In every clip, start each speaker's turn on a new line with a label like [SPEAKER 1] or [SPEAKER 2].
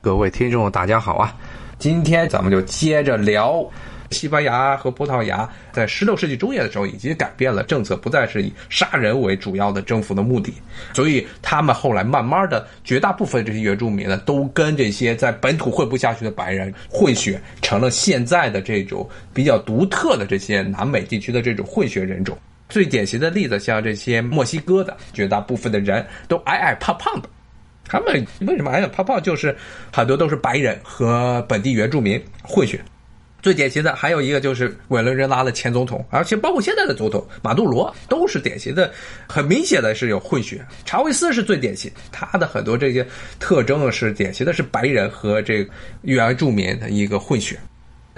[SPEAKER 1] 各位听众，大家好啊！今天咱们就接着聊西班牙和葡萄牙在十六世纪中叶的时候已经改变了政策，不再是以杀人为主要的征服的目的，所以他们后来慢慢的绝大部分这些原住民呢，都跟这些在本土混不下去的白人混血，成了现在的这种比较独特的这些南美地区的这种混血人种。最典型的例子，像这些墨西哥的绝大部分的人都矮矮胖胖的。他们为什么还有泡泡？就是很多都是白人和本地原住民混血。最典型的还有一个就是委内瑞拉的前总统，而且包括现在的总统马杜罗都是典型的，很明显的是有混血。查韦斯是最典型，他的很多这些特征是典型的是白人和这个原住民的一个混血。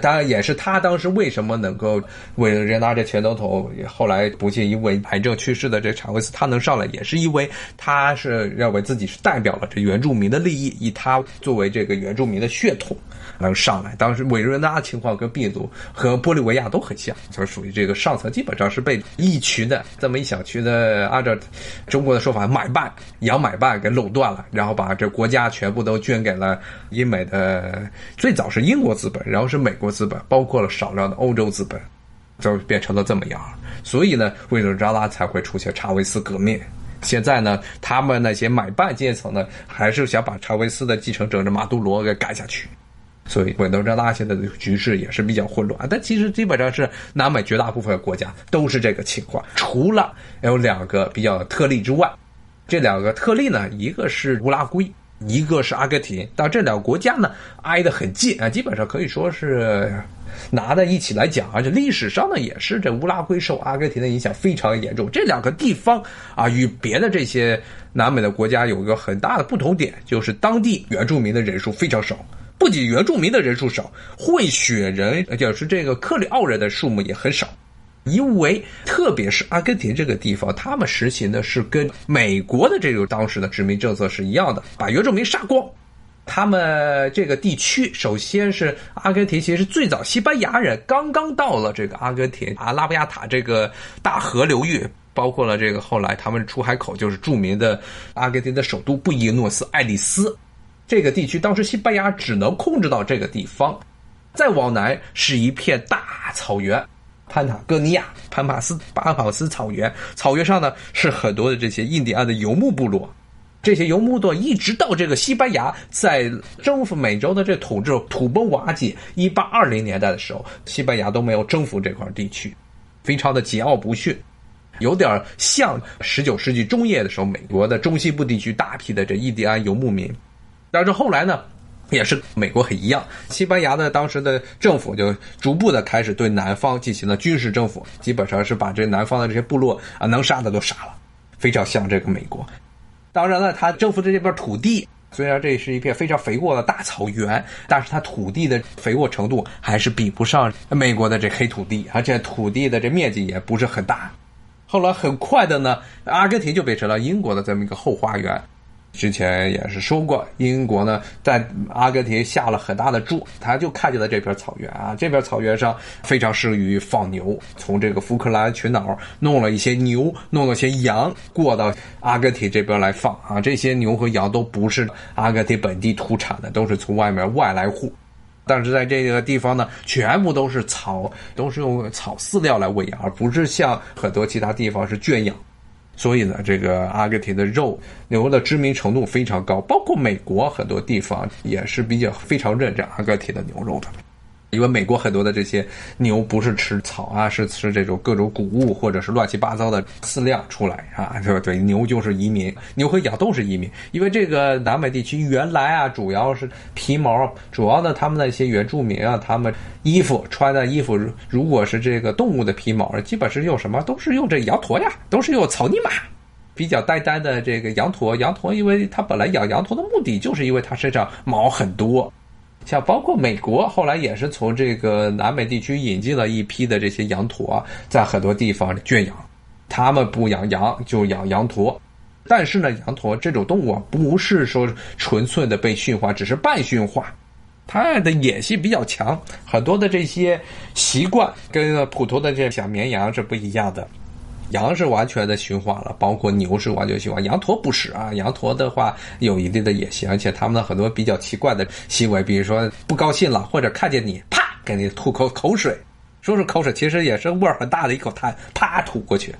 [SPEAKER 1] 当然，也是他当时为什么能够委内拉这前总统后来不幸因为癌症去世的这查韦斯，他能上来，也是因为他是认为自己是代表了这原住民的利益，以他作为这个原住民的血统能上来。当时委内瑞拉情况跟秘鲁和玻利维亚都很像，就是属于这个上层基本上是被一群的这么一小群的，按照中国的说法买办、洋买办给垄断了，然后把这国家全部都捐给了英美的，最早是英国资本，然后是美国。资本包括了少量的欧洲资本，就变成了这么样。所以呢，委内瑞拉才会出现查韦斯革命。现在呢，他们那些买办阶层呢，还是想把查韦斯的继承者的马杜罗给赶下去。所以委内瑞拉现在的局势也是比较混乱。但其实基本上是南美绝大部分国家都是这个情况，除了有两个比较特例之外。这两个特例呢，一个是乌拉圭。一个是阿根廷，但这两个国家呢挨得很近啊，基本上可以说是拿在一起来讲，而且历史上呢也是这乌拉圭受阿根廷的影响非常严重。这两个地方啊，与别的这些南美的国家有一个很大的不同点，就是当地原住民的人数非常少，不仅原住民的人数少，混血人就是这个克里奥人的数目也很少。因为特别是阿根廷这个地方，他们实行的是跟美国的这个当时的殖民政策是一样的，把原住民杀光。他们这个地区，首先是阿根廷，其实最早西班牙人刚刚到了这个阿根廷。啊，拉布亚塔这个大河流域，包括了这个后来他们出海口就是著名的阿根廷的首都布宜诺斯艾利斯。这个地区，当时西班牙只能控制到这个地方，再往南是一片大草原。潘塔哥尼亚、潘帕斯、巴考斯草原，草原上呢是很多的这些印第安的游牧部落，这些游牧部落一直到这个西班牙在征服美洲的这统治土崩瓦解，一八二零年代的时候，西班牙都没有征服这块地区，非常的桀骜不驯，有点像十九世纪中叶的时候美国的中西部地区大批的这印第安游牧民，但是后来呢？也是美国很一样，西班牙的当时的政府就逐步的开始对南方进行了军事征服，基本上是把这南方的这些部落啊能杀的都杀了，非常像这个美国。当然了，他征服的这片土地，虽然这是一片非常肥沃的大草原，但是它土地的肥沃程度还是比不上美国的这黑土地，而且土地的这面积也不是很大。后来很快的呢，阿根廷就变成了英国的这么一个后花园。之前也是说过，英国呢在阿根廷下了很大的注，他就看见了这片草原啊，这片草原上非常适于放牛，从这个福克兰群岛弄了一些牛，弄了些羊过到阿根廷这边来放啊，这些牛和羊都不是阿根廷本地土产的，都是从外面外来户，但是在这个地方呢，全部都是草，都是用草饲料来喂养，而不是像很多其他地方是圈养。所以呢，这个阿根廷的肉牛的知名程度非常高，包括美国很多地方也是比较非常认这阿根廷的牛肉的。因为美国很多的这些牛不是吃草啊，是吃这种各种谷物或者是乱七八糟的饲料出来啊，对吧？对，牛就是移民，牛和羊都是移民。因为这个南美地区原来啊，主要是皮毛，主要呢，他们那些原住民啊，他们衣服穿的衣服，如果是这个动物的皮毛，基本是用什么？都是用这羊驼呀，都是用草泥马，比较呆呆的这个羊驼。羊驼，因为它本来养羊驼的目的，就是因为它身上毛很多。像包括美国后来也是从这个南美地区引进了一批的这些羊驼，在很多地方圈养，他们不养羊就养羊驼，但是呢，羊驼这种动物啊，不是说纯粹的被驯化，只是半驯化，它的野性比较强，很多的这些习惯跟普通的这小绵羊是不一样的。羊是完全的驯化了，包括牛是完全驯化，羊驼不是啊。羊驼的话有一定的野性，而且它们的很多比较奇怪的行为，比如说不高兴了，或者看见你，啪给你吐口口水，说是口水，其实也是味儿很大的一口痰，啪吐过去。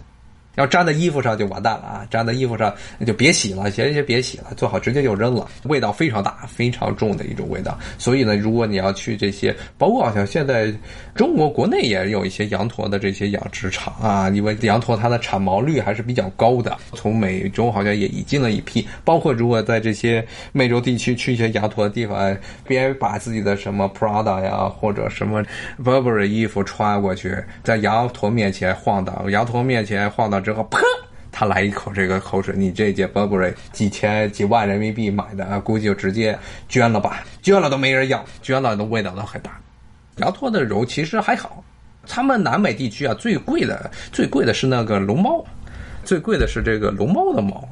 [SPEAKER 1] 要粘在衣服上就完蛋了啊！粘在衣服上那就别洗了，行行别洗了，最好直接就扔了。味道非常大，非常重的一种味道。所以呢，如果你要去这些，包括好像现在中国国内也有一些羊驼的这些养殖场啊，因为羊驼它的产毛率还是比较高的。从美洲好像也引进了一批，包括如果在这些美洲地区去一些羊驼的地方，别把自己的什么 Prada 呀或者什么 Burberry 衣服穿过去，在羊驼面前晃荡，羊驼面前晃荡。之后，砰，他来一口这个口水，你这届 Burberry 几千几万人民币买的啊，估计就直接捐了吧，捐了都没人要，捐了的味道都很大。羊驼的肉其实还好，他们南美地区啊最贵的最贵的是那个龙猫，最贵的是这个龙猫的猫。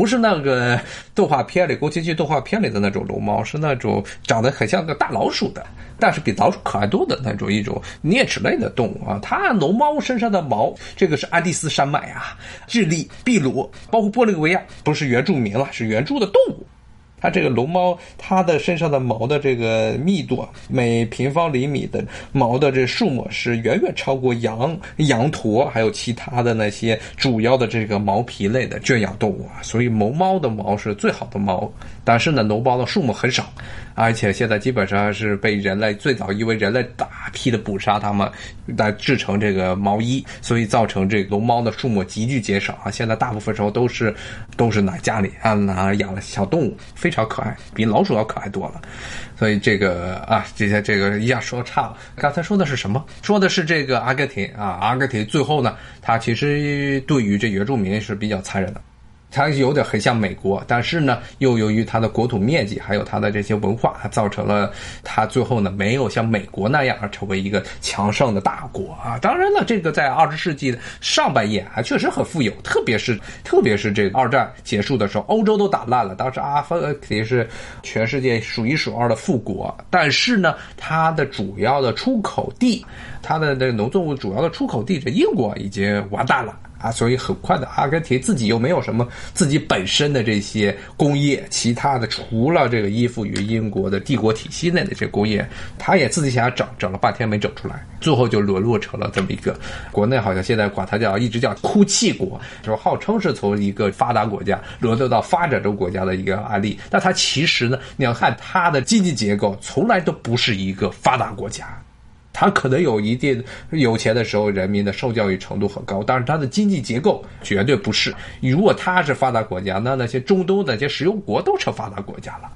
[SPEAKER 1] 不是那个动画片里宫崎骏动画片里的那种龙猫，是那种长得很像个大老鼠的，但是比老鼠可爱多的那种一种啮齿类的动物啊。它龙猫身上的毛，这个是安第斯山脉啊，智利、秘鲁，包括玻利维亚，不是原住民了，是原住的动物。它这个龙猫，它的身上的毛的这个密度啊，每平方厘米的毛的这数目是远远超过羊、羊驼，还有其他的那些主要的这个毛皮类的圈养动物啊。所以龙猫的毛是最好的毛，但是呢，龙猫的数目很少。而且现在基本上是被人类最早因为人类大批的捕杀它们，来制成这个毛衣，所以造成这龙猫的数目急剧减少啊。现在大部分时候都是都是拿家里啊拿养了小动物，非非常可爱，比老鼠要可爱多了。所以这个啊，这些这个一下说差了。刚才说的是什么？说的是这个阿根廷啊，阿根廷最后呢，他其实对于这原住民是比较残忍的。它有点很像美国，但是呢，又由于它的国土面积，还有它的这些文化，造成了它最后呢没有像美国那样成为一个强盛的大国啊。当然了，这个在二十世纪的上半叶还确实很富有，特别是特别是这个二战结束的时候，欧洲都打烂了，当时阿富汗肯定是全世界数一数二的富国。但是呢，它的主要的出口地，它的那个农作物主要的出口地，这英国已经完蛋了。啊，所以很快的，阿根廷自己又没有什么自己本身的这些工业，其他的除了这个依附于英国的帝国体系内的这些工业，他也自己想要整，整了半天没整出来，最后就沦落成了这么一个国内好像现在管它叫一直叫哭泣国，就号称是从一个发达国家沦落到发展中国家的一个案例，但它其实呢，你要看它的经济结构，从来都不是一个发达国家。他可能有一定有钱的时候，人民的受教育程度很高，但是他的经济结构绝对不是。如果他是发达国家，那那些中东那些石油国都成发达国家了，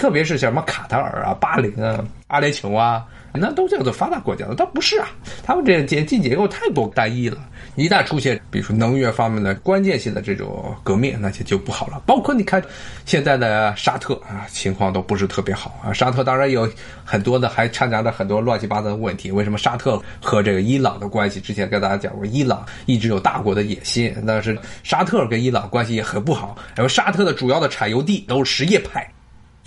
[SPEAKER 1] 特别是像什么卡塔尔啊、巴林啊、阿联酋啊。那都叫做发达国家了，但不是啊，他们这经济结构太过单一了。一旦出现，比如说能源方面的关键性的这种革命，那就就不好了。包括你看，现在的沙特啊，情况都不是特别好啊。沙特当然有很多的，还掺杂着很多乱七八糟的问题。为什么沙特和这个伊朗的关系？之前跟大家讲过，伊朗一直有大国的野心，但是沙特跟伊朗关系也很不好。然后沙特的主要的产油地都是什叶派。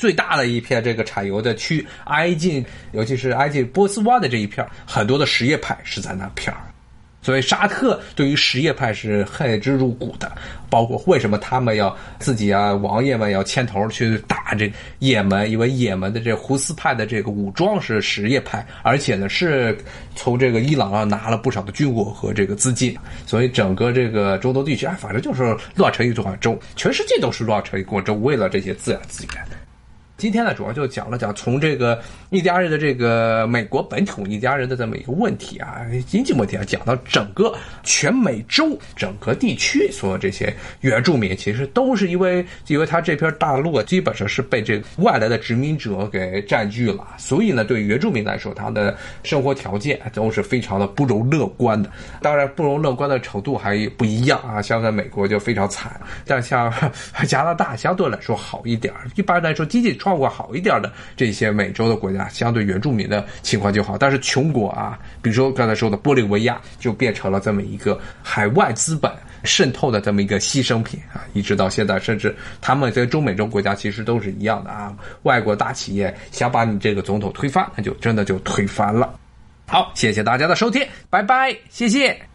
[SPEAKER 1] 最大的一片这个产油的区，挨近，尤其是挨近波斯湾的这一片，很多的什叶派是在那片儿，所以沙特对于什叶派是恨之入骨的。包括为什么他们要自己啊，王爷们要牵头去打这也门，因为也门的这胡斯派的这个武装是什叶派，而且呢是从这个伊朗啊拿了不少的军火和这个资金，所以整个这个中东地区啊，反正就是乱成一团粥，全世界都是乱成一锅粥，为了这些自然资源。今天呢，主要就讲了讲从这个印第安人的这个美国本土印第安人的这么一个问题啊，经济问题啊，讲到整个全美洲整个地区所有这些原住民，其实都是因为因为他这片大陆啊基本上是被这个外来的殖民者给占据了，所以呢，对原住民来说，他的生活条件都是非常的不容乐观的。当然，不容乐观的程度还不一样啊，像在美国就非常惨，但像 加拿大相对来说好一点。一般来说，经济。创过好一点的这些美洲的国家，相对原住民的情况就好。但是穷国啊，比如说刚才说的玻利维亚，就变成了这么一个海外资本渗透的这么一个牺牲品啊！一直到现在，甚至他们在中美洲国家其实都是一样的啊。外国大企业想把你这个总统推翻，那就真的就推翻了。好，谢谢大家的收听，拜拜，谢谢。